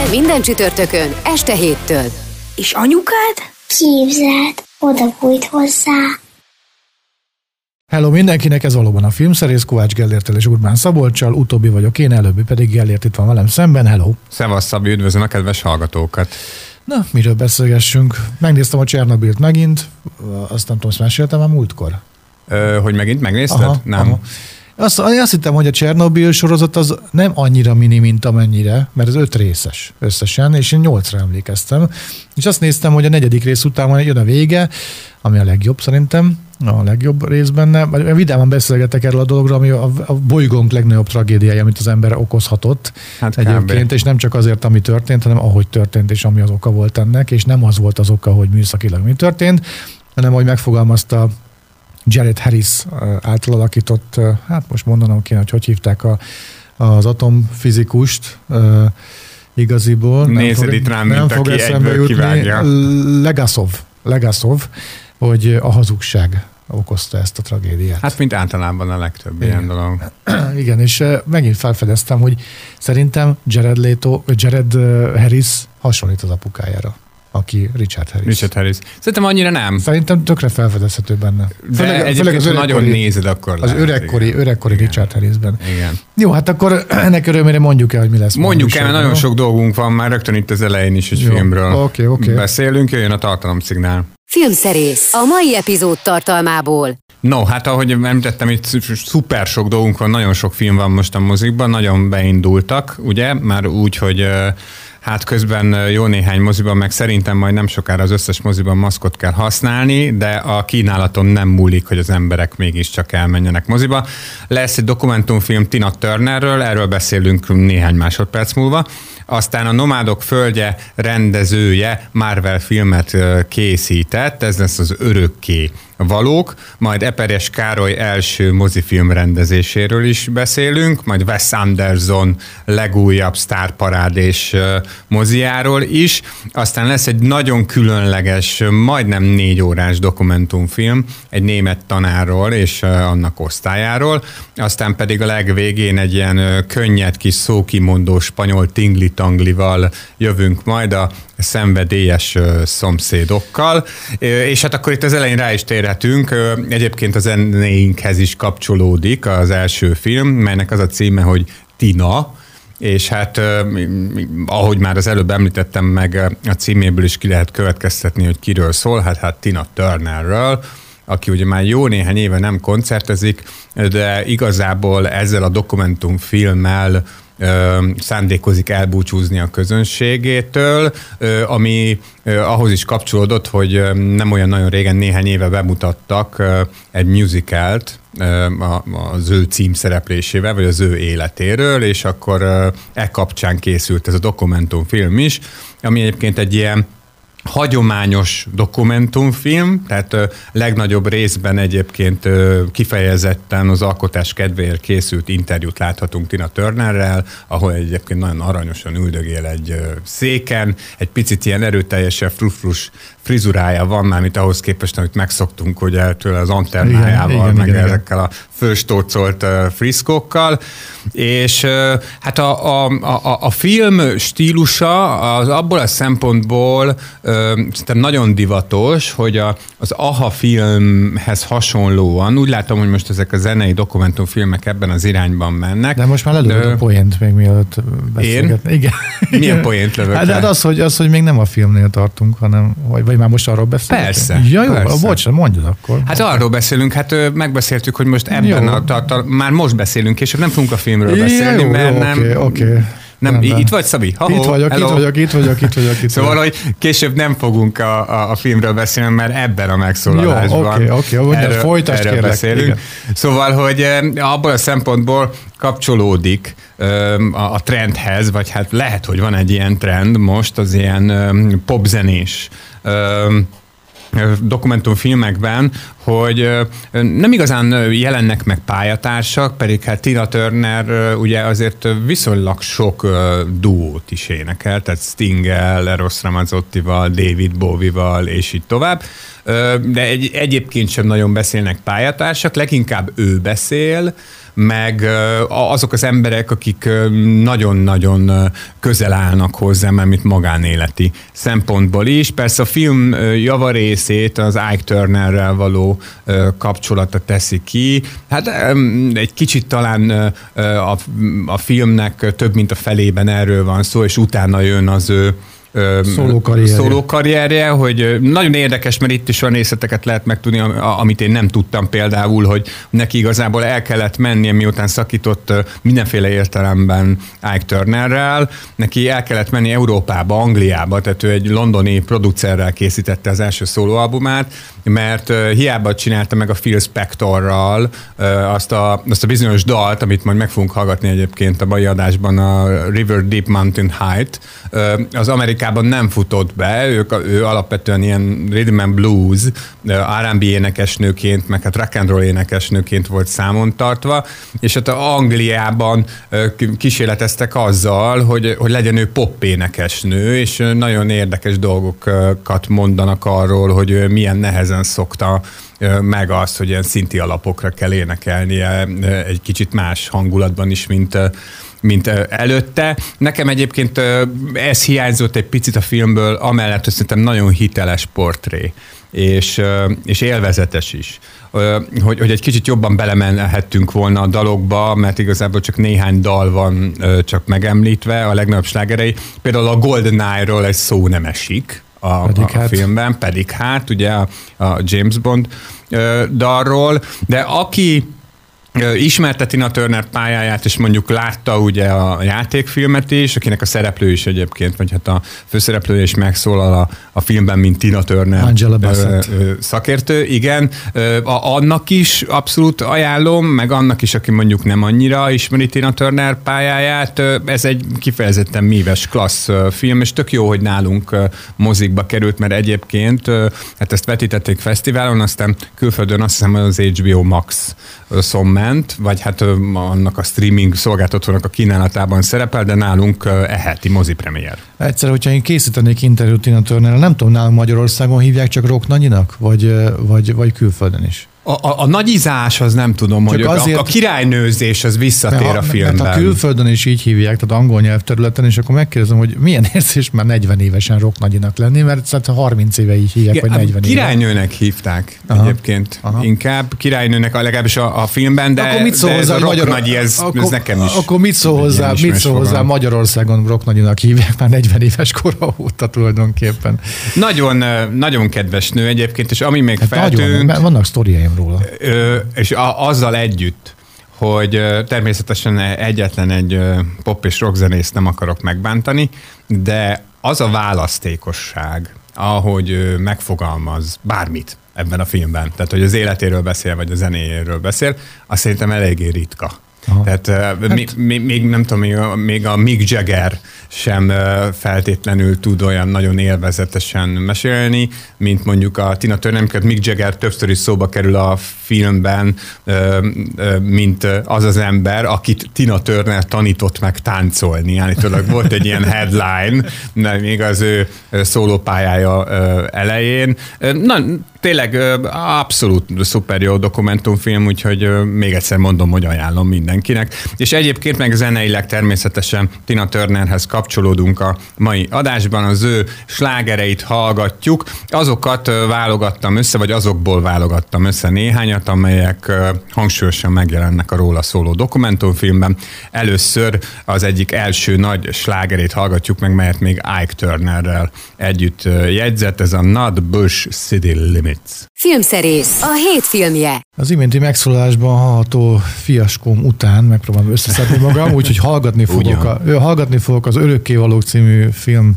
Minden, minden csütörtökön, este héttől. És anyukád? Képzeld, oda bújt hozzá. Hello mindenkinek, ez valóban a filmszerész Kovács Gellértel és Urbán Szabolcsal, utóbbi vagyok én, előbbi pedig Gellért itt van velem szemben, hello! Szevasz Szabi, üdvözlöm a kedves hallgatókat! Na, miről beszélgessünk? Megnéztem a Csernobilt megint, azt nem tudom, ezt meséltem már múltkor. Ö, hogy megint megnézted? Aha, nem. Aha. Azt, azt hittem, hogy a Csernobil sorozat az nem annyira mini, mint amennyire, mert ez öt részes összesen, és én nyolcra emlékeztem. És azt néztem, hogy a negyedik rész után jön a vége, ami a legjobb szerintem, a legjobb rész benne. Vidáman beszélgetek erről a dologról, ami a, a bolygónk legnagyobb tragédiája, amit az ember okozhatott Hát egyébként, kb. és nem csak azért, ami történt, hanem ahogy történt, és ami az oka volt ennek, és nem az volt az oka, hogy műszakilag mi történt, hanem ahogy megfogalmazta Jared Harris által alakított, hát most mondanom kéne, hogy hogy hívták a, az atomfizikust, igaziból. Nézed fog, itt rám, nem mint fog aki eszembe jutni. kivágja. Legasov, Legasov, hogy a hazugság okozta ezt a tragédiát. Hát mint általában a legtöbb ilyen dolog. Igen, és eh, megint felfedeztem, hogy szerintem Jared Leto, Jared eh, Harris hasonlít az apukájára, aki Richard Harris. Richard Harris. Szerintem annyira nem. Szerintem tökre felfedezhető benne. De egyébként, ha nagyon nézed, akkor Az lehet, öregkori, igen. öregkori Igen. Richard Harrisben. Igen. Jó, hát akkor ennek örömére mondjuk el, hogy mi lesz. Mondjuk el, mert nagyon sok dolgunk van már rögtön itt az elején is egy Jó. filmről. Oké, oké. Beszélünk, jöjjön a tartalomszignál. Filmszerész, a mai epizód tartalmából. No, hát ahogy említettem, itt szuper sok dolgunk van, nagyon sok film van most a mozikban, nagyon beindultak, ugye? Már úgy, hogy ö, hát közben jó néhány moziban, meg szerintem majd nem sokára az összes moziban maszkot kell használni, de a kínálaton nem múlik, hogy az emberek mégiscsak elmenjenek moziba. Lesz egy dokumentumfilm Tina Turnerről, erről beszélünk néhány másodperc múlva. Aztán a Nomádok földje rendezője Marvel filmet készített, ez lesz az örökké valók, majd Eperes Károly első mozifilm rendezéséről is beszélünk, majd Wes Anderson legújabb sztárparádés ö, moziáról is, aztán lesz egy nagyon különleges, majdnem négy órás dokumentumfilm egy német tanárról és annak osztályáról, aztán pedig a legvégén egy ilyen könnyed kis szókimondó spanyol tingli-tanglival jövünk majd a szenvedélyes szomszédokkal, és hát akkor itt az elején rá is térhetünk, egyébként a zenéinkhez is kapcsolódik az első film, melynek az a címe, hogy Tina, és hát ahogy már az előbb említettem meg, a címéből is ki lehet következtetni, hogy kiről szól, hát, hát Tina Turnerről, aki ugye már jó néhány éve nem koncertezik, de igazából ezzel a dokumentumfilmmel szándékozik elbúcsúzni a közönségétől, ami ahhoz is kapcsolódott, hogy nem olyan nagyon régen, néhány éve bemutattak egy musicalt az ő címszereplésével, vagy az ő életéről, és akkor e kapcsán készült ez a dokumentumfilm is, ami egyébként egy ilyen hagyományos dokumentumfilm, tehát ö, legnagyobb részben egyébként ö, kifejezetten az alkotás kedvéért készült interjút láthatunk Tina Turnerrel, ahol egyébként nagyon aranyosan üldögél egy ö, széken, egy picit ilyen erőteljesebb frufrus frizurája van már, mint ahhoz képest, amit megszoktunk ugye tőle az antennájával, Igen, igen, meg igen, igen. ezekkel a fölstócolt ö, friszkókkal, és hát a, a, a, a film stílusa az abból a szempontból ö, szerintem nagyon divatos, hogy a, az AHA filmhez hasonlóan, úgy látom, hogy most ezek a zenei dokumentumfilmek ebben az irányban mennek. De most már lelőtt De- a poént még mielőtt beszélgetni. Igen. Milyen poént lövök Hát, hát az, hogy, az, hogy még nem a filmnél tartunk, hanem, vagy, vagy már most arról beszélünk. Persze, Ja, jó, persze. bocs, mondjad akkor. Hát arról beszélünk, hát megbeszéltük, hogy most ebben Jó. a tartal, már most beszélünk, és nem fogunk a filmről beszélni, jó, mert jó, nem, oké, oké. Nem, Rendben. itt vagy, Szabi? Ha, Itt vagyok, itt vagyok, itt vagyok, itt vagyok, itt Szóval, vagyok. hogy később nem fogunk a, a, a filmről beszélni, mert ebben a megszólalásban. Jó, oké, oké, mondjad, folytasd, erről kérlek, beszélünk. igen. Szóval, hogy abból a szempontból kapcsolódik a, a trendhez, vagy hát lehet, hogy van egy ilyen trend most az ilyen popzenés dokumentumfilmekben, hogy nem igazán jelennek meg pályatársak, pedig hát Tina Turner ugye azért viszonylag sok duót is énekel, tehát Stingel, Eros Ramazottival, David Bowie-val, és így tovább. De egy, egyébként sem nagyon beszélnek pályatársak, leginkább ő beszél, meg azok az emberek, akik nagyon-nagyon közel állnak hozzá, mert mint magánéleti szempontból is. Persze a film javarészét az Ike Turnerrel való kapcsolata teszi ki. Hát egy kicsit talán a, a filmnek több mint a felében erről van szó, és utána jön az ő Szólókarrierje. szólókarrierje, hogy nagyon érdekes, mert itt is olyan részleteket lehet megtudni, amit én nem tudtam például, hogy neki igazából el kellett mennie, miután szakított mindenféle értelemben Ike Turnerrel, neki el kellett menni Európába, Angliába, tehát ő egy londoni producerrel készítette az első szólóalbumát, mert hiába csinálta meg a Phil Spectorral azt a, azt a bizonyos dalt, amit majd meg fogunk hallgatni egyébként a mai adásban, a River Deep Mountain Height, az Amerikában nem futott be, ők, ő alapvetően ilyen rhythm and blues, R&B énekesnőként, meg hát rock and roll énekesnőként volt számon tartva, és hát a Angliában kísérleteztek azzal, hogy, hogy legyen ő pop énekesnő, és nagyon érdekes dolgokat mondanak arról, hogy ő milyen nehezen szokta meg azt, hogy ilyen szinti alapokra kell énekelnie egy kicsit más hangulatban is, mint mint előtte. Nekem egyébként ez hiányzott egy picit a filmből, amellett, hogy szerintem nagyon hiteles portré és, és élvezetes is. Hogy, hogy egy kicsit jobban belemenhettünk volna a dalokba, mert igazából csak néhány dal van csak megemlítve, a legnagyobb slágerei. Például a GoldenEye-ról egy szó nem esik a, Pedig a, a hát. filmben, pedig hát ugye a, a James Bond ö, dalról, de aki Ö, ismerte Tina Turner pályáját, és mondjuk látta ugye a játékfilmet is, akinek a szereplő is egyébként, vagy hát a főszereplője is megszólal a, a filmben, mint Tina Turner Angela ö, Bassett. ö, szakértő, igen. Ö, a, annak is abszolút ajánlom, meg annak is, aki mondjuk nem annyira ismeri Tina Turner pályáját. Ö, Ez egy kifejezetten míves, klassz ö, film, és tök jó, hogy nálunk ö, mozikba került, mert egyébként ö, hát ezt vetítették fesztiválon, aztán külföldön azt hiszem az HBO Max szon ment, vagy hát annak a streaming szolgáltatónak a kínálatában szerepel, de nálunk ö, e heti mozipremiér. Egyszer, hogyha én készítenék interjút Tina nem tudom, nálunk Magyarországon hívják csak Rock Nagyinak, vagy, vagy, vagy külföldön is. A, a, a nagyizás az nem tudom, Csak hogy azért... a, a királynőzés az visszatér Mert a filmben. Mert ha külföldön is így hívják, tehát angol nyelvterületen, és akkor megkérdezem, hogy milyen érzés már 40 évesen Rock Nagyinak lenni, mert szerintem 30 éve így hívják, Igen, vagy 40 éve. királynőnek hívták Aha. egyébként Aha. inkább. Királynőnek a legalábbis a, a filmben, de, akkor mit szól de ez hozzá, a hogy rock magyar... nagyi, ez, akkor, ez nekem is. Akkor mit szól hozzá, mit szól hozzá. Magyarországon Rock Nagyinak hívják már 40 éves kora óta tulajdonképpen. Nagyon, nagyon kedves nő egyébként, és ami még Hát feltűnt, nagyon, vannak sztoriaim róla. Ö, és a, azzal együtt, hogy természetesen egyetlen egy pop és rockzenészt nem akarok megbántani, de az a választékosság, ahogy megfogalmaz bármit ebben a filmben, tehát hogy az életéről beszél, vagy a zenéjéről beszél, azt szerintem eléggé ritka. Aha. Tehát hát, még, még, még nem tudom, még a, még a Mick Jagger sem feltétlenül tud olyan nagyon élvezetesen mesélni, mint mondjuk a Tina Turner, amikor Mick Jagger többször is szóba kerül a filmben, mint az az ember, akit Tina Turner tanított meg táncolni. Állítólag volt egy ilyen headline, de még az ő szólópályája elején. Na, tényleg abszolút szuper jó dokumentumfilm, úgyhogy még egyszer mondom, hogy ajánlom mindenkinek. És egyébként meg zeneileg természetesen Tina Turnerhez kapcsolódunk a mai adásban, az ő slágereit hallgatjuk. Azokat válogattam össze, vagy azokból válogattam össze néhányat, amelyek hangsúlyosan megjelennek a róla szóló dokumentumfilmben. Először az egyik első nagy slágerét hallgatjuk meg, melyet még Ike Turnerrel együtt jegyzett, ez a Not Bush City Limit. Smits. Filmszerész, a hét filmje. Az iménti megszólalásban hallható fiaskom után megpróbálom összeszedni magam, úgyhogy hallgatni fogok, a, hallgatni fogok az Örökkévalók című film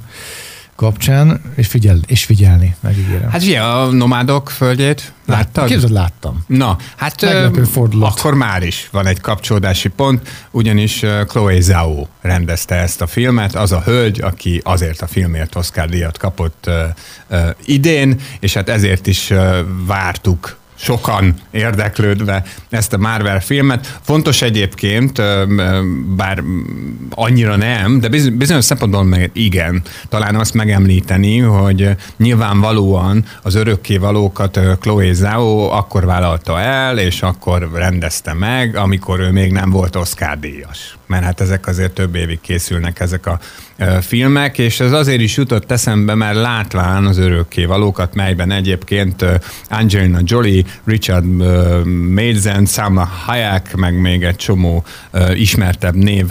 kapcsán, és, figyel, és figyelni, megígérem. Hát ugye a nomádok földjét láttad? Képzeld, láttam. Na, hát ö, akkor már is van egy kapcsolódási pont, ugyanis Chloe Zhao rendezte ezt a filmet, az a hölgy, aki azért a filmért Oscar díjat kapott ö, ö, idén, és hát ezért is ö, vártuk sokan érdeklődve ezt a Marvel filmet. Fontos egyébként, bár annyira nem, de biz- bizonyos szempontból meg igen, talán azt megemlíteni, hogy nyilvánvalóan az örökkévalókat ö, Chloe Zhao akkor vállalta el, és akkor rendezte meg, amikor ő még nem volt Oscar díjas. Mert hát ezek azért több évig készülnek ezek a filmek, és ez azért is jutott eszembe, mert látván az örökkévalókat, melyben egyébként Angelina Jolie, Richard Madsen, Salma Hayek, meg még egy csomó ismertebb név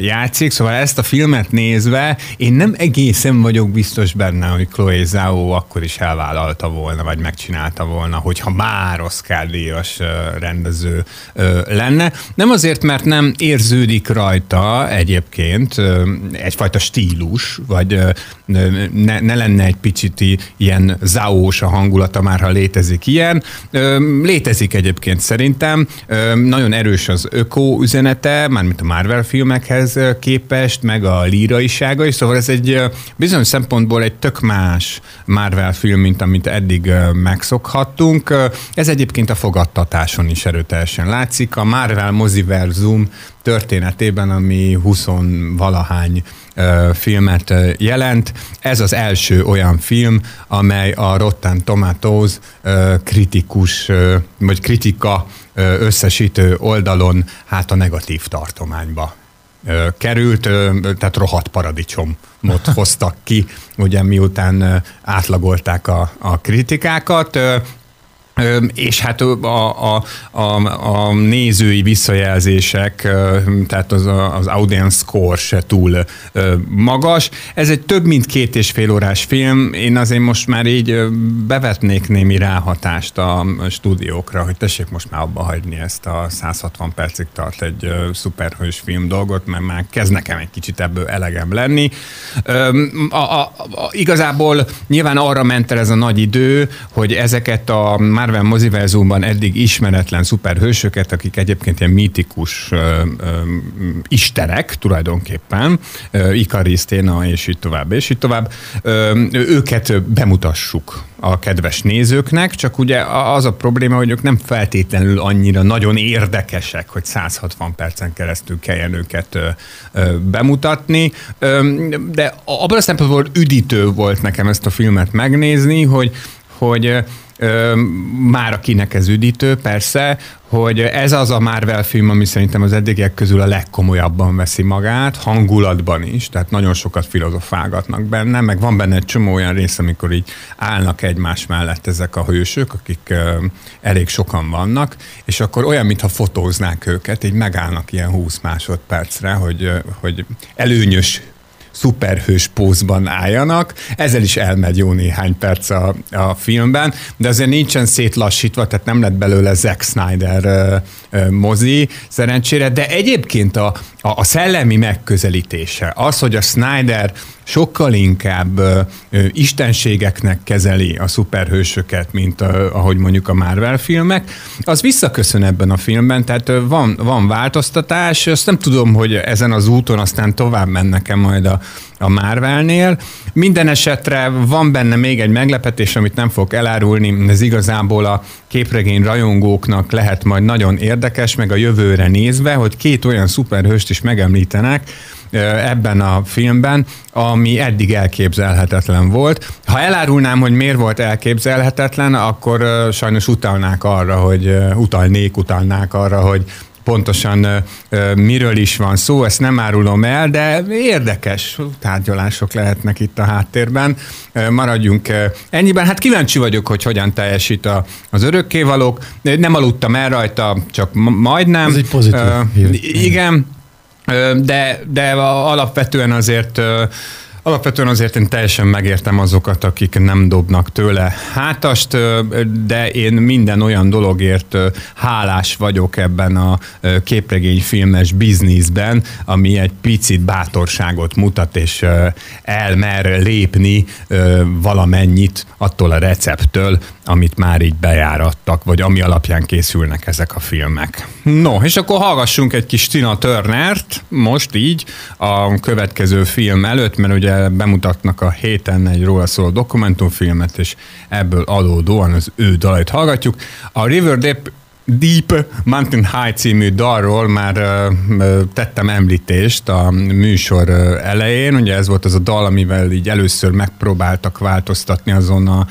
játszik, szóval ezt a filmet nézve én nem egészen vagyok biztos benne, hogy Chloe Zhao akkor is elvállalta volna, vagy megcsinálta volna, hogyha már Oscar díjas rendező lenne. Nem azért, mert nem érződik rajta egyébként egyfajta stílus, vagy ne, ne lenne egy picit ilyen záós a hangulata már, ha létezik ilyen. Létezik egyébként szerintem. Nagyon erős az öko üzenete, mármint a Marvel filmekhez képest, meg a líraisága is, szóval ez egy bizonyos szempontból egy tök más Marvel film, mint amit eddig megszokhattunk. Ez egyébként a fogadtatáson is erőteljesen látszik. A Marvel moziverzum történetében, ami 20 valahány filmet jelent. Ez az első olyan film, amely a Rotten Tomatoes kritikus, vagy kritika összesítő oldalon hát a negatív tartományba került, tehát rohadt paradicsomot hoztak ki, ugye miután átlagolták a, a kritikákat. És hát a, a, a, a nézői visszajelzések, tehát az, az audience score se túl magas. Ez egy több mint két és fél órás film. Én azért most már így bevetnék némi ráhatást a stúdiókra, hogy tessék most már abba hagyni ezt a 160 percig tart egy szuperhős film dolgot, mert már kezd nekem egy kicsit ebből elegem lenni. A, a, a, igazából nyilván arra ment el ez a nagy idő, hogy ezeket a Marvel moziverzumban eddig ismeretlen szuperhősöket, akik egyébként ilyen mítikus ö, ö, istenek tulajdonképpen, ö, Ikaris, Téna, és így tovább, és így tovább, ö, őket bemutassuk a kedves nézőknek, csak ugye az a probléma, hogy ők nem feltétlenül annyira nagyon érdekesek, hogy 160 percen keresztül kelljen őket ö, ö, bemutatni, ö, de abban a szempontból üdítő volt nekem ezt a filmet megnézni, hogy hogy már akinek ez üdítő, persze, hogy ez az a Marvel film, ami szerintem az eddigiek közül a legkomolyabban veszi magát, hangulatban is, tehát nagyon sokat filozofálgatnak benne, meg van benne egy csomó olyan rész, amikor így állnak egymás mellett ezek a hősök, akik ö, elég sokan vannak, és akkor olyan, mintha fotóznák őket, így megállnak ilyen 20 másodpercre, hogy, hogy előnyös szuperhős pózban álljanak. Ezzel is elmegy jó néhány perc a, a filmben, de azért nincsen szétlassítva, tehát nem lett belőle Zack Snyder ö, mozi szerencsére, de egyébként a, a, a szellemi megközelítése, az, hogy a Snyder sokkal inkább ö, ö, istenségeknek kezeli a szuperhősöket, mint ö, ahogy mondjuk a Marvel filmek, az visszaköszön ebben a filmben, tehát ö, van, van változtatás, azt nem tudom, hogy ezen az úton aztán tovább mennek-e majd a, a Marvelnél. Minden esetre van benne még egy meglepetés, amit nem fogok elárulni, ez igazából a képregény rajongóknak lehet majd nagyon érdekes, meg a jövőre nézve, hogy két olyan szuperhőst is megemlítenek, ebben a filmben, ami eddig elképzelhetetlen volt. Ha elárulnám, hogy miért volt elképzelhetetlen, akkor sajnos utalnák arra, hogy utalnék, utalnák arra, hogy pontosan miről is van szó, ezt nem árulom el, de érdekes tárgyalások lehetnek itt a háttérben. Maradjunk ennyiben. Hát kíváncsi vagyok, hogy hogyan teljesít az örökkévalók. Nem aludtam el rajta, csak ma- majdnem. Ez egy pozitív hír. Igen, de, de alapvetően azért Alapvetően azért én teljesen megértem azokat, akik nem dobnak tőle hátast, de én minden olyan dologért hálás vagyok ebben a képregényfilmes bizniszben, ami egy picit bátorságot mutat, és elmer lépni valamennyit attól a receptől, amit már így bejárattak, vagy ami alapján készülnek ezek a filmek. No, és akkor hallgassunk egy kis Tina Turnert, most így, a következő film előtt, mert ugye bemutatnak a héten egy róla szóló dokumentumfilmet, és ebből adódóan az ő dalait hallgatjuk. A River Deep Deep Mountain High című dalról már uh, tettem említést a műsor elején. Ugye ez volt az a dal, amivel így először megpróbáltak változtatni azon a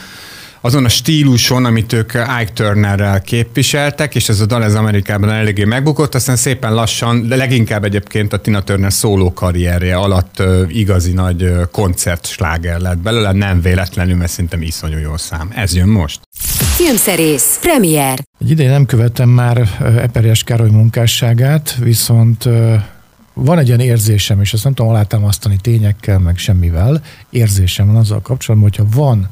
azon a stíluson, amit ők Ike Turnerrel képviseltek, és ez a dal ez Amerikában eléggé megbukott, aztán szépen lassan, de leginkább egyébként a Tina Turner szóló karrierje alatt igazi nagy koncertsláger lett belőle, nem véletlenül, mert szerintem iszonyú jó szám. Ez jön most. Filmszerész, premier. Egy ideje nem követtem már Eperjes Károly munkásságát, viszont van egy ilyen érzésem, és ezt nem tudom alátámasztani tényekkel, meg semmivel, érzésem van azzal kapcsolatban, hogyha van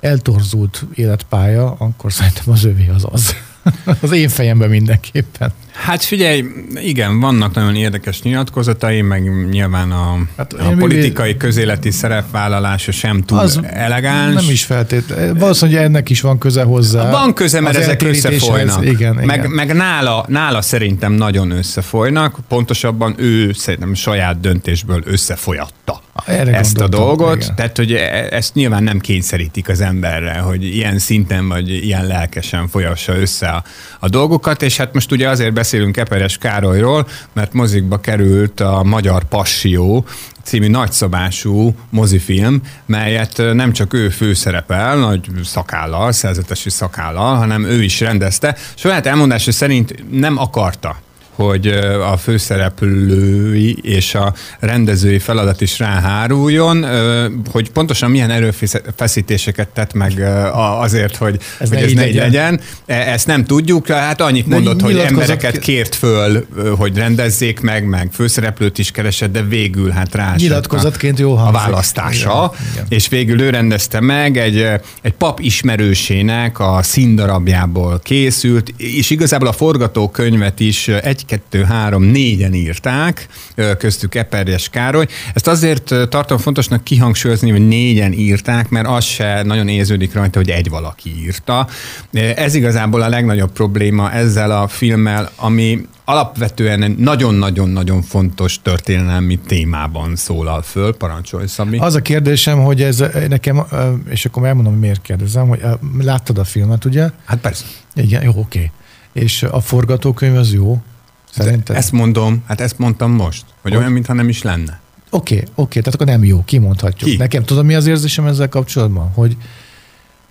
eltorzult életpálya, akkor szerintem az övé az az. az én fejemben mindenképpen. Hát figyelj, igen, vannak nagyon érdekes nyilatkozatai, meg nyilván a, hát a politikai közéleti szerepvállalása sem túl az elegáns. Nem is feltétlenül. Valószínűleg ennek is van köze hozzá. Van köze, mert ezek összefolynak. Igen, meg, igen. meg nála, nála szerintem nagyon összefolynak, pontosabban ő szerintem saját döntésből összefolyatta Erre ezt a dolgot. Igen. Tehát, hogy e- ezt nyilván nem kényszerítik az emberre, hogy ilyen szinten vagy ilyen lelkesen folyassa össze a, a dolgokat, és hát most ugye azért beszélünk Eperes Károlyról, mert mozikba került a Magyar Passió című nagyszabású mozifilm, melyet nem csak ő főszerepel, nagy szakállal, szerzetesi szakállal, hanem ő is rendezte. Saját elmondása szerint nem akarta hogy a főszereplői és a rendezői feladat is ráháruljon, hogy pontosan milyen erőfeszítéseket tett meg azért, hogy ez, hogy ne, ez ne így legyen. legyen. E, ezt nem tudjuk, hát annyit De mondott, hogy embereket kért föl, hogy rendezzék meg, meg főszereplőt is keresett, de végül hát rá Nyilatkozatként jó a választása, igen, igen. és végül ő rendezte meg, egy, egy pap ismerősének a színdarabjából készült, és igazából a forgatókönyvet is egy kettő, három, négyen írták, köztük Eperjes Károly. Ezt azért tartom fontosnak kihangsúlyozni, hogy négyen írták, mert az se nagyon érződik rajta, hogy egy valaki írta. Ez igazából a legnagyobb probléma ezzel a filmmel, ami alapvetően nagyon-nagyon-nagyon fontos történelmi témában szólal föl. Parancsolj, Szabi. Az a kérdésem, hogy ez nekem, és akkor elmondom, miért kérdezem, hogy láttad a filmet, ugye? Hát persze. Igen, jó, oké. És a forgatókönyv az jó? Szerinted? Ezt mondom, hát ezt mondtam most, hogy olyan, mintha nem is lenne. Oké, okay, oké, okay, tehát akkor nem jó, kimondhatjuk. Ki? Nekem tudom, mi az érzésem ezzel kapcsolatban? Hogy,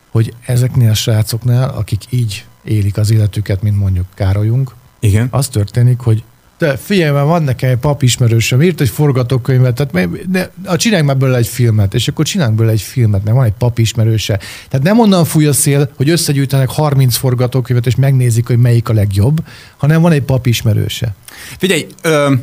hogy ezeknél a srácoknál, akik így élik az életüket, mint mondjuk Károlyunk, Igen. az történik, hogy de figyelj, mert van nekem egy pap ismerősöm, írt egy forgatókönyvet, tehát de, a csináljunk már belőle egy filmet, és akkor csináljunk belőle egy filmet, mert van egy pap ismerőse. Tehát nem onnan fúj a szél, hogy összegyűjtenek 30 forgatókönyvet, és megnézik, hogy melyik a legjobb, hanem van egy pap ismerőse. Figyelj, ö,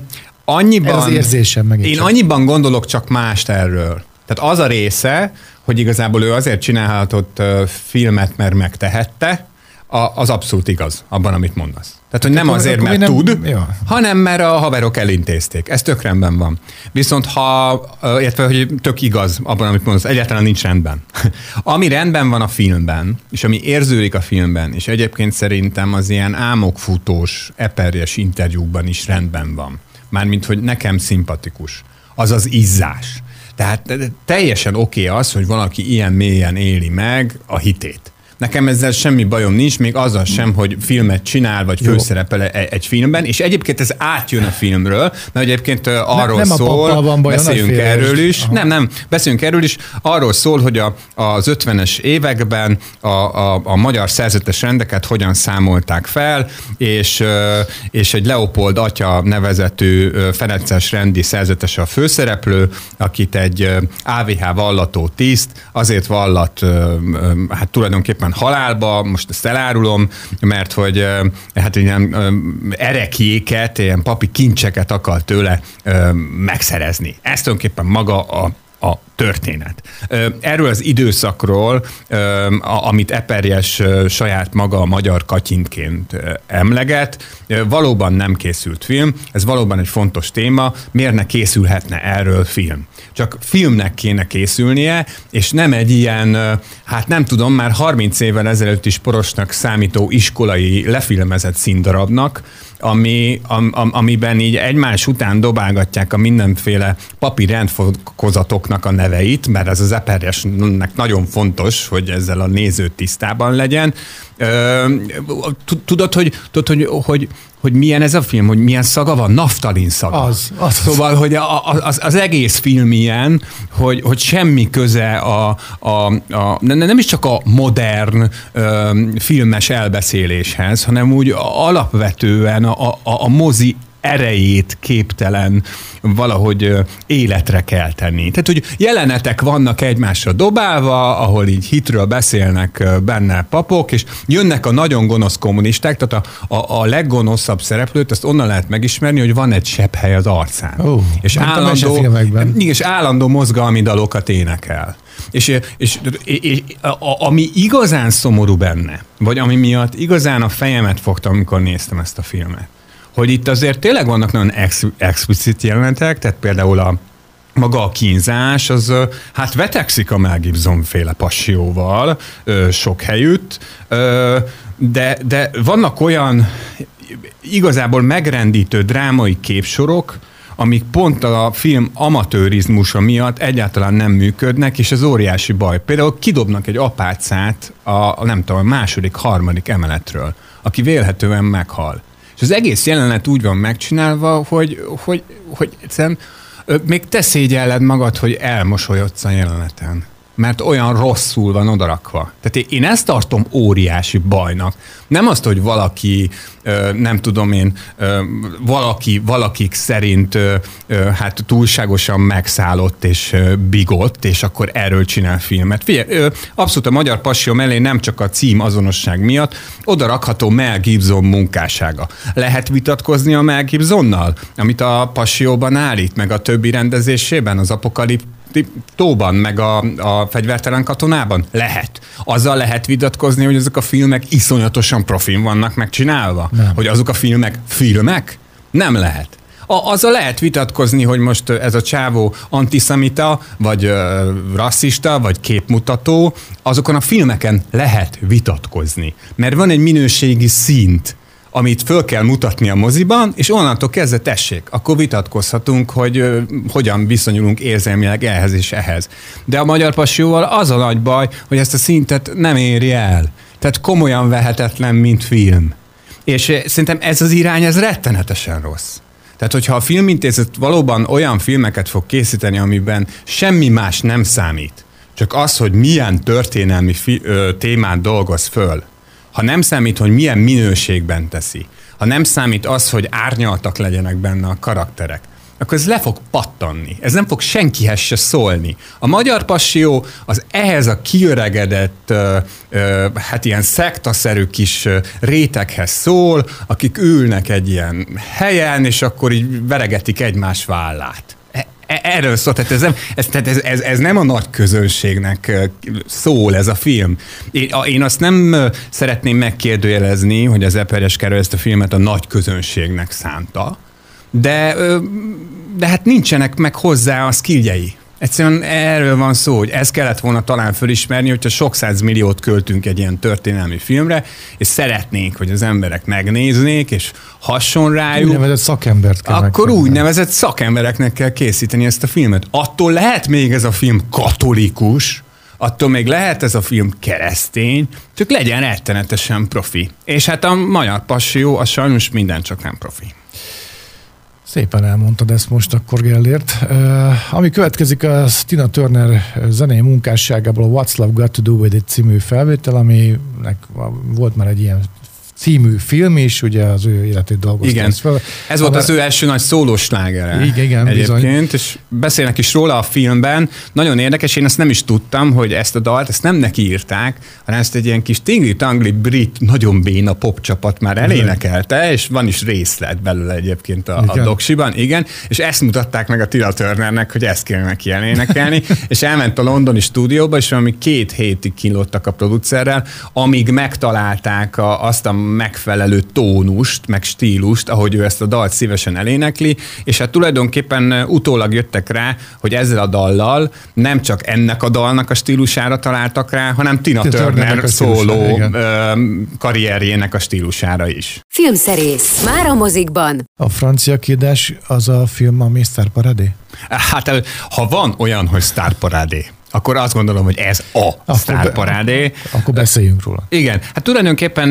annyiban... Ez az érzésem meg. Én csak. annyiban gondolok csak mást erről. Tehát az a része, hogy igazából ő azért csinálhatott filmet, mert megtehette, az abszolút igaz abban, amit mondasz. Tehát, hogy nem azért, mert nem, tud, ja. hanem mert a haverok elintézték. Ez tök rendben van. Viszont ha, illetve, hogy tök igaz abban, amit mondasz, egyáltalán nincs rendben. ami rendben van a filmben, és ami érződik a filmben, és egyébként szerintem az ilyen álmokfutós, eperjes interjúkban is rendben van. Mármint, hogy nekem szimpatikus. Az az izzás. Tehát teljesen oké okay az, hogy valaki ilyen mélyen éli meg a hitét. Nekem ezzel semmi bajom nincs, még azzal sem, hogy filmet csinál, vagy főszerepel e- egy filmben, és egyébként ez átjön a filmről, mert egyébként arról nem, nem szól, van baj, beszéljünk erről is, Aha. nem, nem, beszéljünk erről is, arról szól, hogy a, az 50-es években a, a, a magyar szerzetes rendeket hogyan számolták fel, és, és egy Leopold atya nevezetű Ferences rendi szerzetes a főszereplő, akit egy AVH vallató tiszt azért vallat, hát tulajdonképpen tulajdonképpen halálba, most ezt elárulom, mert hogy hát ilyen erekjéket, ilyen papi kincseket akar tőle megszerezni. Ez tulajdonképpen maga a történet. Erről az időszakról, amit Eperjes saját maga a magyar katyintként emleget, valóban nem készült film, ez valóban egy fontos téma, miért ne készülhetne erről film? Csak filmnek kéne készülnie, és nem egy ilyen, hát nem tudom, már 30 évvel ezelőtt is porosnak számító iskolai lefilmezett színdarabnak, ami, am, am, amiben így egymás után dobálgatják a mindenféle papír rendfokozatoknak a neveit, mert ez az eperjesnek nagyon fontos, hogy ezzel a néző tisztában legyen. Tudod, hogy, tudod, hogy, hogy, hogy milyen ez a film, hogy milyen szaga van? Naftalin szaga. Az, az. Szóval, hogy a, az, az egész film ilyen, hogy, hogy semmi köze a, a, a nem is csak a modern ö, filmes elbeszéléshez, hanem úgy alapvetően a, a, a mozi erejét képtelen valahogy életre kell tenni. Tehát, hogy jelenetek vannak egymásra dobálva, ahol így hitről beszélnek benne papok, és jönnek a nagyon gonosz kommunisták, tehát a, a, a leggonoszabb szereplőt, azt onnan lehet megismerni, hogy van egy sebb hely az arcán. Oh, és, állandó, és állandó mozgalmi dalokat énekel. És, és, és a, ami igazán szomorú benne, vagy ami miatt igazán a fejemet fogtam, amikor néztem ezt a filmet, hogy itt azért tényleg vannak nagyon ex- explicit jelenetek, tehát például a maga a kínzás, az hát vetekszik a Mel Gibson féle passióval sok helyütt, de, de vannak olyan igazából megrendítő drámai képsorok, amik pont a film amatőrizmusa miatt egyáltalán nem működnek, és ez óriási baj. Például kidobnak egy apácát a, nem tudom, a második, harmadik emeletről, aki vélhetően meghal. És az egész jelenet úgy van megcsinálva, hogy, hogy, hogy egyszerűen még te szégyelled magad, hogy elmosolyodsz a jeleneten mert olyan rosszul van odarakva. Tehát én ezt tartom óriási bajnak. Nem azt, hogy valaki, nem tudom én, valaki, valakik szerint hát túlságosan megszállott és bigott, és akkor erről csinál filmet. Figyelj, abszolút a Magyar Passió mellé nem csak a cím azonosság miatt, oda rakható Mel Gibson munkássága. Lehet vitatkozni a Mel Gibsonnal, amit a Passióban állít, meg a többi rendezésében, az apokalip tóban, meg a, a fegyvertelen katonában? Lehet. Azzal lehet vitatkozni, hogy ezek a filmek iszonyatosan profin vannak megcsinálva? Nem. Hogy azok a filmek filmek? Nem lehet. A, azzal lehet vitatkozni, hogy most ez a csávó antiszemita, vagy ö, rasszista, vagy képmutató, azokon a filmeken lehet vitatkozni. Mert van egy minőségi szint, amit föl kell mutatni a moziban, és onnantól kezdve tessék, akkor vitatkozhatunk, hogy hogyan viszonyulunk érzelmileg ehhez és ehhez. De a Magyar Passióval az a nagy baj, hogy ezt a szintet nem éri el. Tehát komolyan vehetetlen, mint film. És szerintem ez az irány, ez rettenetesen rossz. Tehát, hogyha a filmintézet valóban olyan filmeket fog készíteni, amiben semmi más nem számít, csak az, hogy milyen történelmi fi- ö, témát dolgoz föl, ha nem számít, hogy milyen minőségben teszi, ha nem számít az, hogy árnyaltak legyenek benne a karakterek, akkor ez le fog pattanni. Ez nem fog senkihez se szólni. A magyar passió az ehhez a kiöregedett, hát ilyen szektaszerű kis réteghez szól, akik ülnek egy ilyen helyen, és akkor így veregetik egymás vállát. E, erről szól, tehát, ez nem, ez, tehát ez, ez, ez nem a nagy közönségnek szól ez a film. Én, én azt nem szeretném megkérdőjelezni, hogy az Eperes Kerül ezt a filmet a nagy közönségnek szánta, de, de hát nincsenek meg hozzá a skilljei. Egyszerűen erről van szó, hogy ez kellett volna talán fölismerni, hogyha sok milliót költünk egy ilyen történelmi filmre, és szeretnénk, hogy az emberek megnéznék, és hasson rájuk. Úgynevezett szakembert kell Akkor úgynevezett szakembereknek kell készíteni ezt a filmet. Attól lehet még ez a film katolikus, attól még lehet ez a film keresztény, csak legyen rettenetesen profi. És hát a magyar passió, az sajnos minden csak nem profi. Szépen elmondtad ezt most akkor Gellért. Uh, ami következik, az Tina Turner zenei munkásságából a What's Love Got to Do With It című felvétel, aminek volt már egy ilyen című film is, ugye az ő életét dolgozta Igen. fel. Ez volt Amely- az ő első nagy szólós slágere. Igen, igen, egyébként, bizony. és beszélnek is róla a filmben. Nagyon érdekes, én ezt nem is tudtam, hogy ezt a dalt, ezt nem neki írták, hanem ezt egy ilyen kis tingli-tangli brit, nagyon béna popcsapat már elénekelte, és van is részlet belőle egyébként a, a Igen. doksiban, igen, és ezt mutatták meg a Tina Turnernek, hogy ezt kéne neki elénekelni, és elment a londoni stúdióba, és valami két hétig kínlottak a producerrel, amíg megtalálták a, azt a megfelelő tónust, meg stílust, ahogy ő ezt a dalt szívesen elénekli, és hát tulajdonképpen utólag jöttek rá, hogy ezzel a dallal nem csak ennek a dalnak a stílusára találtak rá, hanem Tina Turner a szóló karrierjének a stílusára is. Filmszerész. Már a mozikban. A francia kiadás az a film, ami Star Paradé? Hát ha van olyan, hogy sztárparádé, akkor azt gondolom, hogy ez a sztárparádé. Akkor beszéljünk róla. Igen, hát tulajdonképpen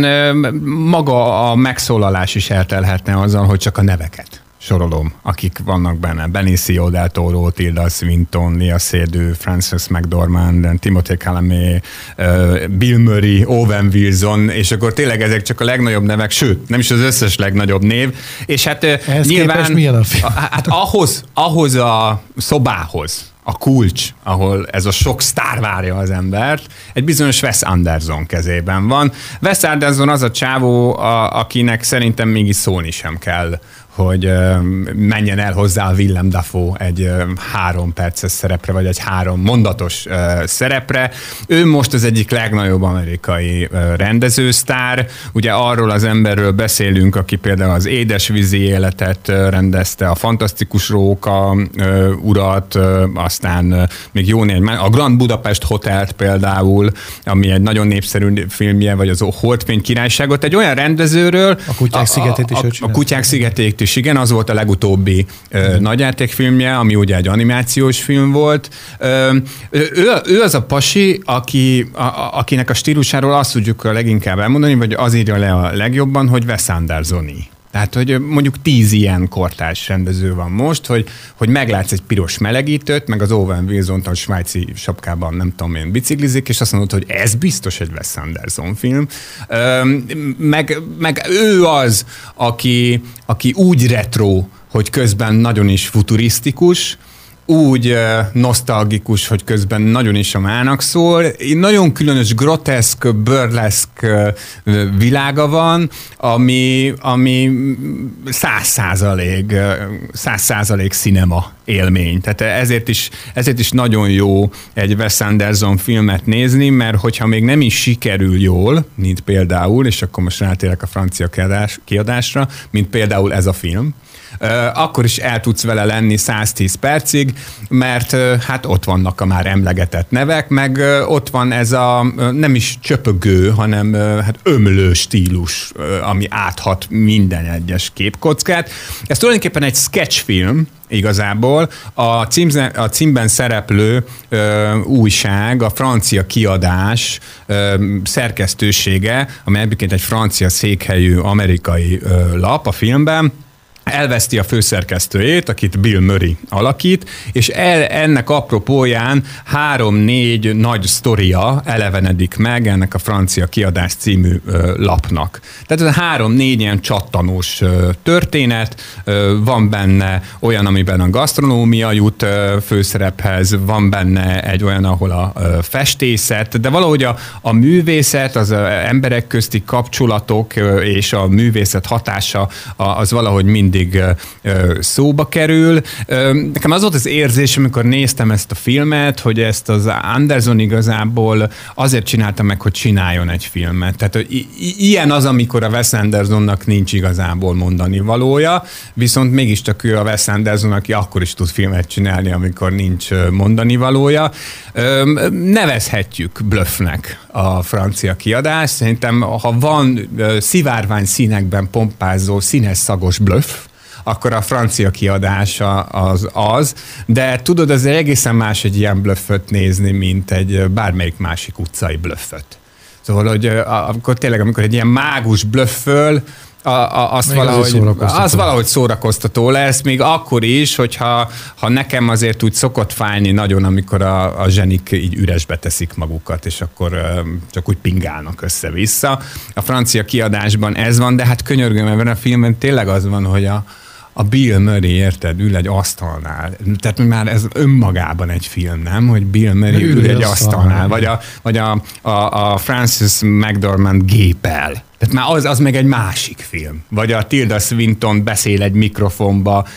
maga a megszólalás is eltelhetne azzal, hogy csak a neveket sorolom, akik vannak benne. Benicio del Toro, Tilda Swinton, Lia Seydoux, Frances McDormand, Timothée Chalamet, ö, Bill Murray, Owen Wilson, és akkor tényleg ezek csak a legnagyobb nevek, sőt, nem is az összes legnagyobb név, és hát Ehhez nyilván... milyen a film? Hát ahhoz, ahhoz a szobához, a kulcs, ahol ez a sok sztár várja az embert, egy bizonyos Wes Anderson kezében van. Wes Anderson az a csávó, a, akinek szerintem mégis szólni sem kell, hogy menjen el hozzá a Willem Dafoe egy három perces szerepre, vagy egy három mondatos szerepre. Ő most az egyik legnagyobb amerikai rendezősztár. Ugye arról az emberről beszélünk, aki például az édesvízi életet rendezte, a fantasztikus róka urat, aztán még jó néhány, a Grand Budapest Hotelt például, ami egy nagyon népszerű filmje, vagy az Holdfény királyságot, egy olyan rendezőről, A Kutyák szigetét is a, a, a. Kutyák szigetét is, igen, az volt a legutóbbi ö, nagyjátékfilmje, ami ugye egy animációs film volt. Ö, ő, ő az a pasi, aki, a, a, akinek a stílusáról azt tudjuk a leginkább elmondani, vagy az írja le a legjobban, hogy Wes Andersoni. Tehát, hogy mondjuk tíz ilyen kortárs rendező van most, hogy, hogy meglátsz egy piros melegítőt, meg az Owen wilson a svájci sapkában, nem tudom én, biciklizik, és azt mondod, hogy ez biztos egy Wes Anderson film. Meg, meg ő az, aki, aki úgy retro, hogy közben nagyon is futurisztikus, úgy ö, nosztalgikus, hogy közben nagyon is a mának szól. Nagyon különös, groteszk, burleszk ö, világa van, ami, ami száz százalék, ö, száz százalék cinema élmény. Tehát ezért is, ezért is nagyon jó egy Wes Anderson filmet nézni, mert hogyha még nem is sikerül jól, mint például, és akkor most rátérek a francia kiadás, kiadásra, mint például ez a film, akkor is el tudsz vele lenni 110 percig, mert hát ott vannak a már emlegetett nevek, meg ott van ez a nem is csöpögő, hanem hát ömlő stílus, ami áthat minden egyes képkockát. Ez tulajdonképpen egy sketchfilm, igazából. A, címze, a címben szereplő ö, újság, a francia kiadás ö, szerkesztősége, amely egyébként egy francia székhelyű amerikai ö, lap a filmben, elveszti a főszerkesztőjét, akit Bill Murray alakít, és el, ennek apropóján három-négy nagy sztoria elevenedik meg ennek a francia kiadás című ö, lapnak. Tehát ez a három-négy ilyen csattanós ö, történet, ö, van benne olyan, amiben a gasztronómia jut ö, főszerephez, van benne egy olyan, ahol a ö, festészet, de valahogy a, a művészet, az ö, emberek közti kapcsolatok ö, és a művészet hatása a- az valahogy mindig szóba kerül. Nekem az volt az érzés, amikor néztem ezt a filmet, hogy ezt az Anderson igazából azért csinálta meg, hogy csináljon egy filmet. Tehát hogy i- ilyen az, amikor a Wes Andersonnak nincs igazából mondani valója, viszont mégiscsak ő a Wes Anderson, aki akkor is tud filmet csinálni, amikor nincs mondani valója. Nevezhetjük bluffnek a francia kiadás. Szerintem, ha van szivárvány színekben pompázó, színes szagos bluff, akkor a francia kiadása az az, de tudod, az egészen más egy ilyen blöfföt nézni, mint egy bármelyik másik utcai blöfföt. Szóval, hogy akkor tényleg, amikor egy ilyen mágus blöfföl, a, a, azt Még az valahogy, szórakoztató. az valahogy szórakoztató lesz, még akkor is, hogyha ha nekem azért úgy szokott fájni nagyon, amikor a, a zsenik így üresbe teszik magukat, és akkor ö, csak úgy pingálnak össze-vissza. A francia kiadásban ez van, de hát könyörgöm, ebben a filmben tényleg az van, hogy a, a Bill Murray, érted, ül egy asztalnál. Tehát már ez önmagában egy film, nem? Hogy Bill Murray Ül ül, egy asztalnál. vagy a, vagy a, a, a Francis McDormand gépel. Tehát már az, az meg egy másik film. Vagy a Tilda Swinton beszél egy mikrofonba,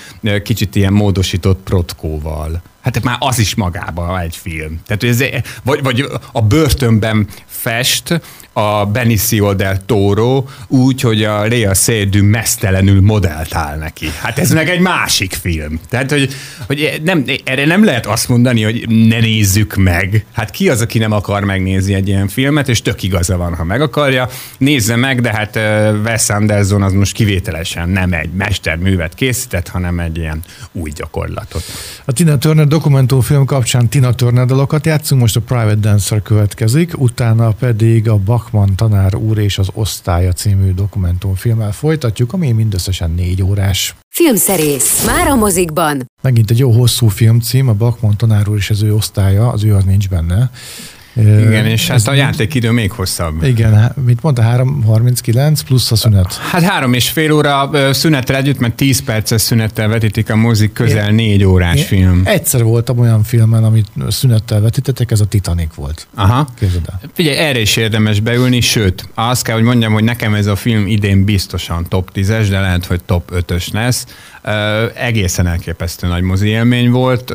kicsit ilyen módosított protkóval. Hát már az is magában egy film. Tehát, ez, vagy, vagy a börtönben fest a Benicio del Toro úgy, hogy a Lea Seydoux mesztelenül modellt áll neki. Hát ez meg egy másik film. Tehát, hogy, hogy nem, erre nem lehet azt mondani, hogy ne nézzük meg. Hát ki az, aki nem akar megnézni egy ilyen filmet, és tök igaza van, ha meg akarja. Nézze meg, de hát Wes Anderson az most kivételesen nem egy mesterművet készített, hanem egy ilyen új gyakorlatot. A Tina Turner dokumentumfilm kapcsán Tina Turner dalokat játszunk, most a Private Dancer következik, utána pedig a Bachmann tanár úr és az osztálya című dokumentumfilmmel folytatjuk, ami mindösszesen négy órás. Filmszerész. Már a mozikban. Megint egy jó hosszú filmcím, a Bachmann tanár úr és az ő osztálya, az ő az nincs benne. Igen, és hát a játékidő még hosszabb. Igen, há- mit mondta, 3.39 plusz a szünet. Hát három és fél óra ö, szünettel együtt, mert 10 perces szünettel vetítik a mozik, közel négy órás film. Egyszer voltam olyan filmen, amit szünettel vetítettek, ez a Titanic volt. Aha. Képzeld el. Figyelj, erre is érdemes beülni, sőt, azt kell, hogy mondjam, hogy nekem ez a film idén biztosan top 10-es, de lehet, hogy top 5-ös lesz. Egészen elképesztő nagy mozi élmény volt.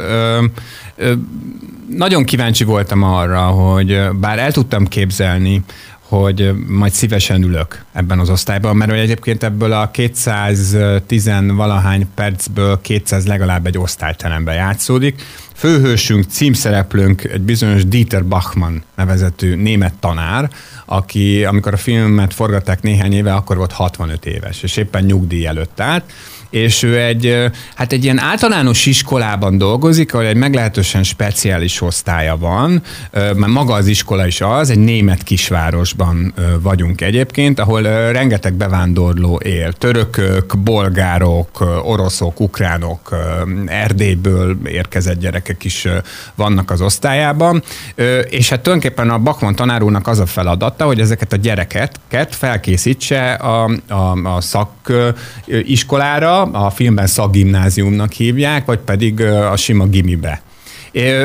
Nagyon kíváncsi voltam arra, hogy bár el tudtam képzelni, hogy majd szívesen ülök ebben az osztályban, mert egyébként ebből a 210 valahány percből 200 legalább egy osztályteremben játszódik. Főhősünk, címszereplőnk egy bizonyos Dieter Bachmann nevezetű német tanár, aki amikor a filmet forgatták néhány éve, akkor volt 65 éves, és éppen nyugdíj előtt állt, és ő egy, hát egy ilyen általános iskolában dolgozik, ahol egy meglehetősen speciális osztálya van, mert maga az iskola is az, egy német kisvárosban vagyunk egyébként, ahol rengeteg bevándorló él, törökök, bolgárok, oroszok, ukránok, Erdélyből érkezett gyerekek is vannak az osztályában, és hát tulajdonképpen a Bakman tanár úrnak az a feladata, hogy ezeket a gyerekeket felkészítse a, a, a szakiskolára, a filmben szakgimnáziumnak hívják, vagy pedig a sima gimibe.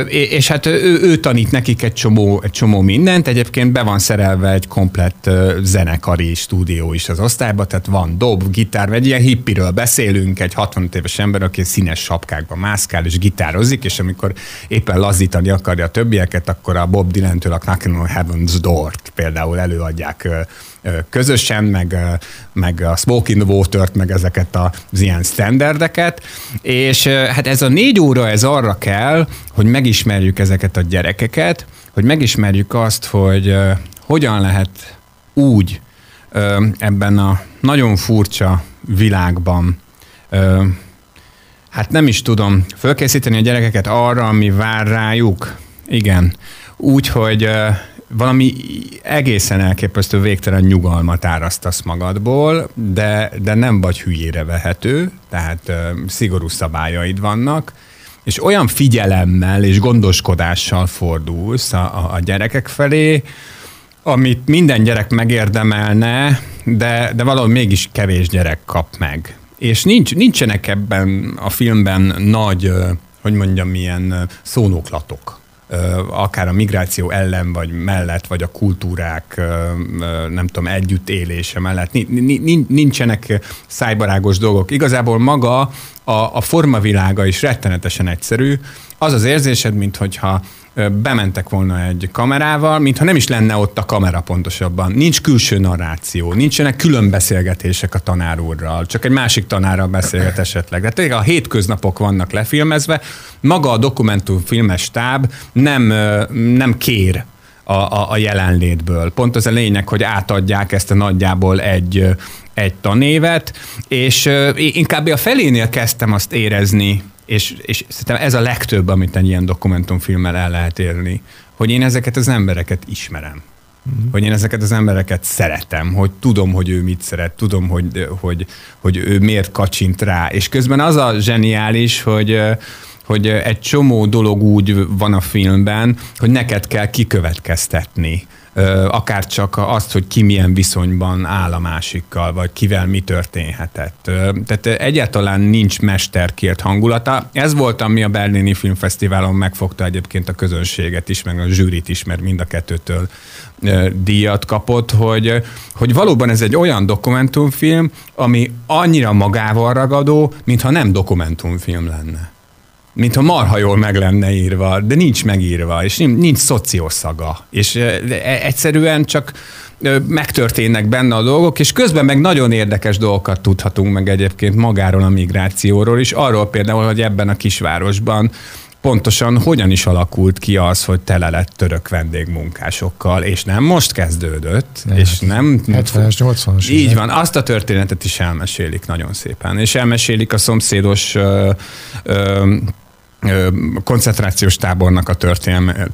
És hát ő, ő tanít nekik egy csomó, egy csomó mindent, egyébként be van szerelve egy komplett zenekari stúdió is az osztályba, tehát van dob, gitár, vagy ilyen hippiről beszélünk, egy 65 éves ember, aki színes sapkákban mászkál és gitározik, és amikor éppen lazítani akarja a többieket, akkor a Bob Dylan-től a Knockin' on Heaven's Door-t például előadják közösen, meg, meg a Smoke in the Water-t, meg ezeket az ilyen standardeket, és hát ez a négy óra, ez arra kell, hogy megismerjük ezeket a gyerekeket, hogy megismerjük azt, hogy hogyan lehet úgy ebben a nagyon furcsa világban hát nem is tudom, fölkészíteni a gyerekeket arra, ami vár rájuk. Igen. Úgy, hogy valami egészen elképesztő végtelen nyugalmat árasztasz magadból, de, de nem vagy hülyére vehető, tehát ö, szigorú szabályaid vannak, és olyan figyelemmel és gondoskodással fordulsz a, a, a gyerekek felé, amit minden gyerek megérdemelne, de, de valahogy mégis kevés gyerek kap meg. És nincs, nincsenek ebben a filmben nagy, hogy mondjam, milyen szónoklatok. Akár a migráció ellen, vagy mellett, vagy a kultúrák, nem tudom, együttélése mellett. Ni- ni- ni- Nincsenek szájbarágos dolgok. Igazából maga a, a formavilága is rettenetesen egyszerű. Az az érzésed, mintha bementek volna egy kamerával, mintha nem is lenne ott a kamera pontosabban. Nincs külső narráció, nincsenek külön beszélgetések a tanár úrral, csak egy másik tanárral beszélget esetleg. De tényleg a hétköznapok vannak lefilmezve, maga a dokumentumfilmes stáb nem, nem kér a, a, a jelenlétből. Pont az a lényeg, hogy átadják ezt a nagyjából egy, egy tanévet, és inkább a felénél kezdtem azt érezni, és, és szerintem ez a legtöbb, amit egy ilyen dokumentumfilmmel el lehet érni, hogy én ezeket az embereket ismerem. Mm. Hogy én ezeket az embereket szeretem, hogy tudom, hogy ő mit szeret, tudom, hogy, hogy, hogy ő miért kacsint rá. És közben az a zseniális, hogy hogy egy csomó dolog úgy van a filmben, hogy neked kell kikövetkeztetni akár csak azt, hogy ki milyen viszonyban áll a másikkal, vagy kivel mi történhetett. Tehát egyáltalán nincs mesterkért hangulata. Ez volt, ami a Berlini Filmfesztiválon megfogta egyébként a közönséget is, meg a zsűrit is, mert mind a kettőtől díjat kapott, hogy, hogy valóban ez egy olyan dokumentumfilm, ami annyira magával ragadó, mintha nem dokumentumfilm lenne mintha marha jól meg lenne írva, de nincs megírva, és nincs, nincs szocioszaga. És e, egyszerűen csak megtörténnek benne a dolgok, és közben meg nagyon érdekes dolgokat tudhatunk meg egyébként magáról a migrációról is, arról például, hogy ebben a kisvárosban pontosan hogyan is alakult ki az, hogy tele lett török vendégmunkásokkal, és nem most kezdődött, ne, és nem... 70-es, 80-as. Így van, azt a történetet is elmesélik nagyon szépen, és elmesélik a szomszédos ö, ö, koncentrációs tábornak a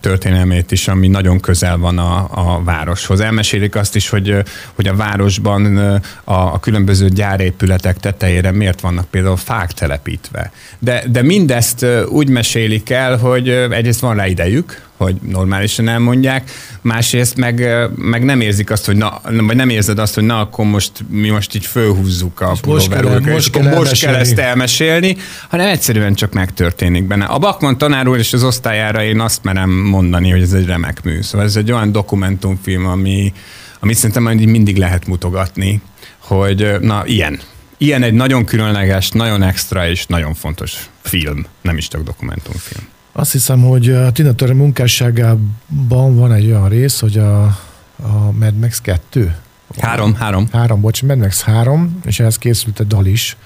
történelmét is, ami nagyon közel van a, a városhoz. Elmesélik azt is, hogy, hogy a városban a, a különböző gyárépületek tetejére miért vannak például fák telepítve. De, de mindezt úgy mesélik el, hogy egyrészt van rá idejük, hogy normálisan elmondják, másrészt meg, meg nem érzik azt, hogy na, vagy nem érzed azt, hogy na, akkor most mi most így fölhúzzuk a pulóverőket, most, kell, most, most kell ezt elmesélni, hanem egyszerűen csak megtörténik benne. A Bakman tanár úr és az osztályára én azt merem mondani, hogy ez egy remek mű. Szóval ez egy olyan dokumentumfilm, ami, amit szerintem majd mindig lehet mutogatni, hogy na ilyen. Ilyen egy nagyon különleges, nagyon extra és nagyon fontos film, nem is csak dokumentumfilm. Azt hiszem, hogy a Tina Turner munkásságában van egy olyan rész, hogy a, a Mad Max 2. Három, három. Három, bocs, Mad Max 3, és ehhez készült egy dal is.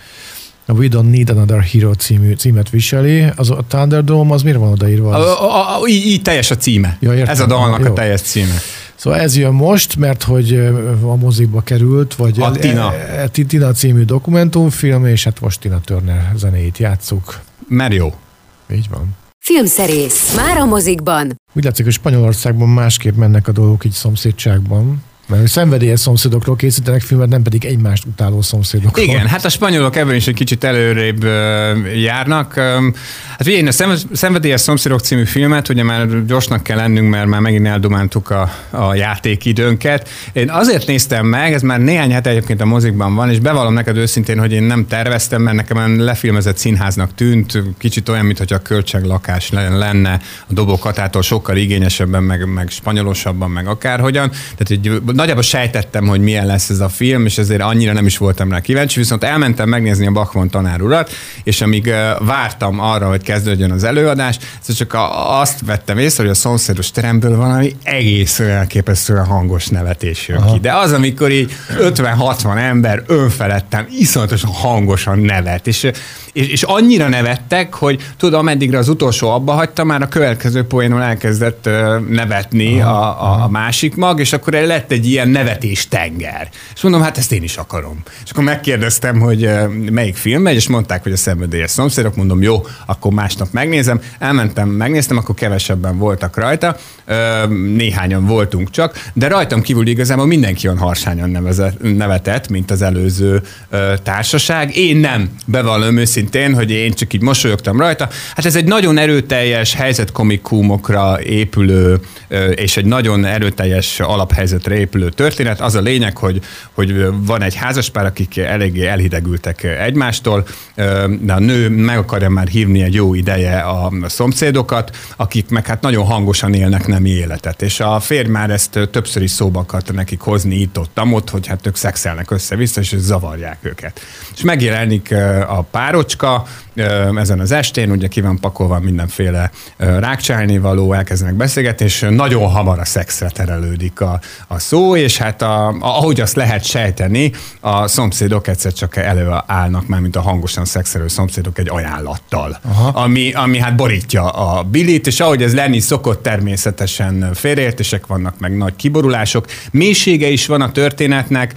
A We Don't Need Another Hero című, címet viseli. Az a Thunderdome, az miért van odaírva? Az? A, a, a, így, így teljes a címe. Ja, értem, ez a dalnak jó. a teljes címe. Szóval ez jön most, mert hogy a mozikba került, vagy a Tina. E, e, Tina című dokumentumfilm, és hát most Tina Turner zenéjét játsszuk. Mert jó. Így van. Filmszerész. Már a mozikban. Úgy látszik, hogy Spanyolországban másképp mennek a dolgok így szomszédságban. Mert szenvedélyes szomszédokról készítenek filmet, nem pedig egymást utáló szomszédokról. Igen, hát a spanyolok ebben is egy kicsit előrébb járnak. Hát ugye én a Szenvedélyes szomszédok című filmet, ugye már gyorsnak kell lennünk, mert már megint eldomáltuk a, a játékidőnket. Én azért néztem meg, ez már néhány hete egyébként a mozikban van, és bevallom neked őszintén, hogy én nem terveztem, mert nekem lefilmezett színháznak tűnt, kicsit olyan, mintha a költséglakás lenne a dobókatától sokkal igényesebben, meg, meg spanyolosabban, meg akárhogyan. Tehát egy nagyjából sejtettem, hogy milyen lesz ez a film, és ezért annyira nem is voltam rá kíváncsi, viszont elmentem megnézni a Bachman tanár urat, és amíg vártam arra, hogy kezdődjön az előadás, ez csak azt vettem észre, hogy a szomszédos teremből valami egész elképesztően hangos nevetés jön Aha. ki. De az, amikor így 50-60 ember önfeledtem, iszonyatosan hangosan nevet, és és, és annyira nevettek, hogy tudom, ameddigre az utolsó abba hagyta, már a következő poénon elkezdett nevetni aha, a, a, a másik mag, és akkor lett egy ilyen nevetés tenger. És mondom, hát ezt én is akarom. És akkor megkérdeztem, hogy melyik film megy, és mondták, hogy a szenvedélyes szomszédok, mondom, jó, akkor másnap megnézem. Elmentem, megnéztem, akkor kevesebben voltak rajta, néhányan voltunk csak, de rajtam kívül igazából mindenki olyan harsányan nevezett, nevetett, mint az előző társaság. Én nem, bevallom őszintén, hogy én csak így mosolyogtam rajta. Hát ez egy nagyon erőteljes helyzetkomikumokra épülő, és egy nagyon erőteljes alaphelyzetre épülő történet. Az a lényeg, hogy, hogy van egy házaspár, akik eléggé elhidegültek egymástól, de a nő meg akarja már hívni egy jó ideje a szomszédokat, akik meg hát nagyon hangosan élnek nem életet. És a férj már ezt többször is szóba akarta nekik hozni itt ott, ott hogy hát ők szexelnek össze-vissza, és zavarják őket. És megjelenik a párocska, ezen az estén, ugye ki van pakolva mindenféle rákcsálni való, elkezdenek beszélgetni, és nagyon hamar a szexre terelődik a, a szó, és hát a, a, ahogy azt lehet sejteni, a szomszédok egyszer csak előállnak már, mint a hangosan szexelő szomszédok egy ajánlattal, ami, ami hát borítja a bilit, és ahogy ez lenni szokott, természetesen félreértések vannak, meg nagy kiborulások. Mélysége is van a történetnek,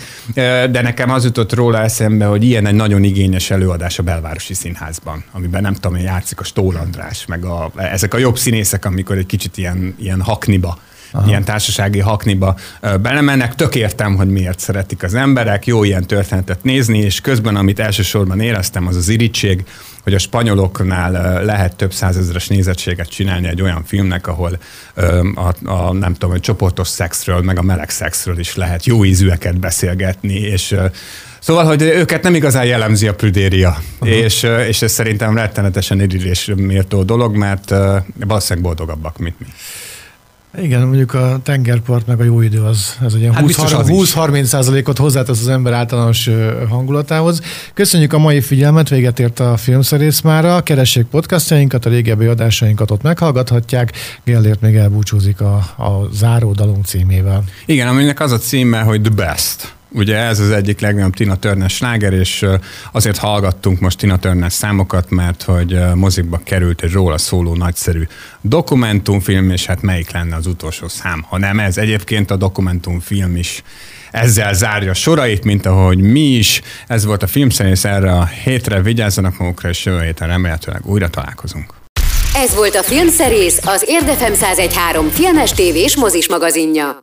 de nekem az jutott róla eszembe, hogy ilyen egy nagyon igényes előadás a belvárosi színházban amiben nem tudom, játszik a Stól András, meg a, ezek a jobb színészek, amikor egy kicsit ilyen, ilyen hakniba Aha. ilyen társasági hakniba belemennek. Tök értem, hogy miért szeretik az emberek, jó ilyen történetet nézni, és közben, amit elsősorban éreztem, az az irítség, hogy a spanyoloknál lehet több százezres nézettséget csinálni egy olyan filmnek, ahol a, a nem tudom, a csoportos szexről, meg a meleg szexről is lehet jó ízűeket beszélgetni, és Szóval, hogy őket nem igazán jellemzi a prüdéria, uh-huh. és, és ez szerintem rettenetesen irigylés méltó dolog, mert valószínűleg boldogabbak, mint mi. Igen, mondjuk a tengerpart meg a jó idő az, az ugye hát 20-30 százalékot hozzátesz az ember általános hangulatához. Köszönjük a mai figyelmet, véget ért a filmszerész mára. Keressék podcastjainkat, a régebbi adásainkat ott meghallgathatják. Gellért még elbúcsúzik a, a záró dalunk címével. Igen, aminek az a címe, hogy The Best. Ugye ez az egyik legnagyobb Tina Turner sláger, és azért hallgattunk most Tina Turner számokat, mert hogy mozikba került egy róla szóló nagyszerű dokumentumfilm, és hát melyik lenne az utolsó szám, ha nem ez. Egyébként a dokumentumfilm is ezzel zárja sorait, mint ahogy mi is. Ez volt a filmszerész erre a hétre. Vigyázzanak magukra, és jövő héten remélhetőleg újra találkozunk. Ez volt a Filmszerész, az Érdefem 1013 filmes tévés mozis magazinja.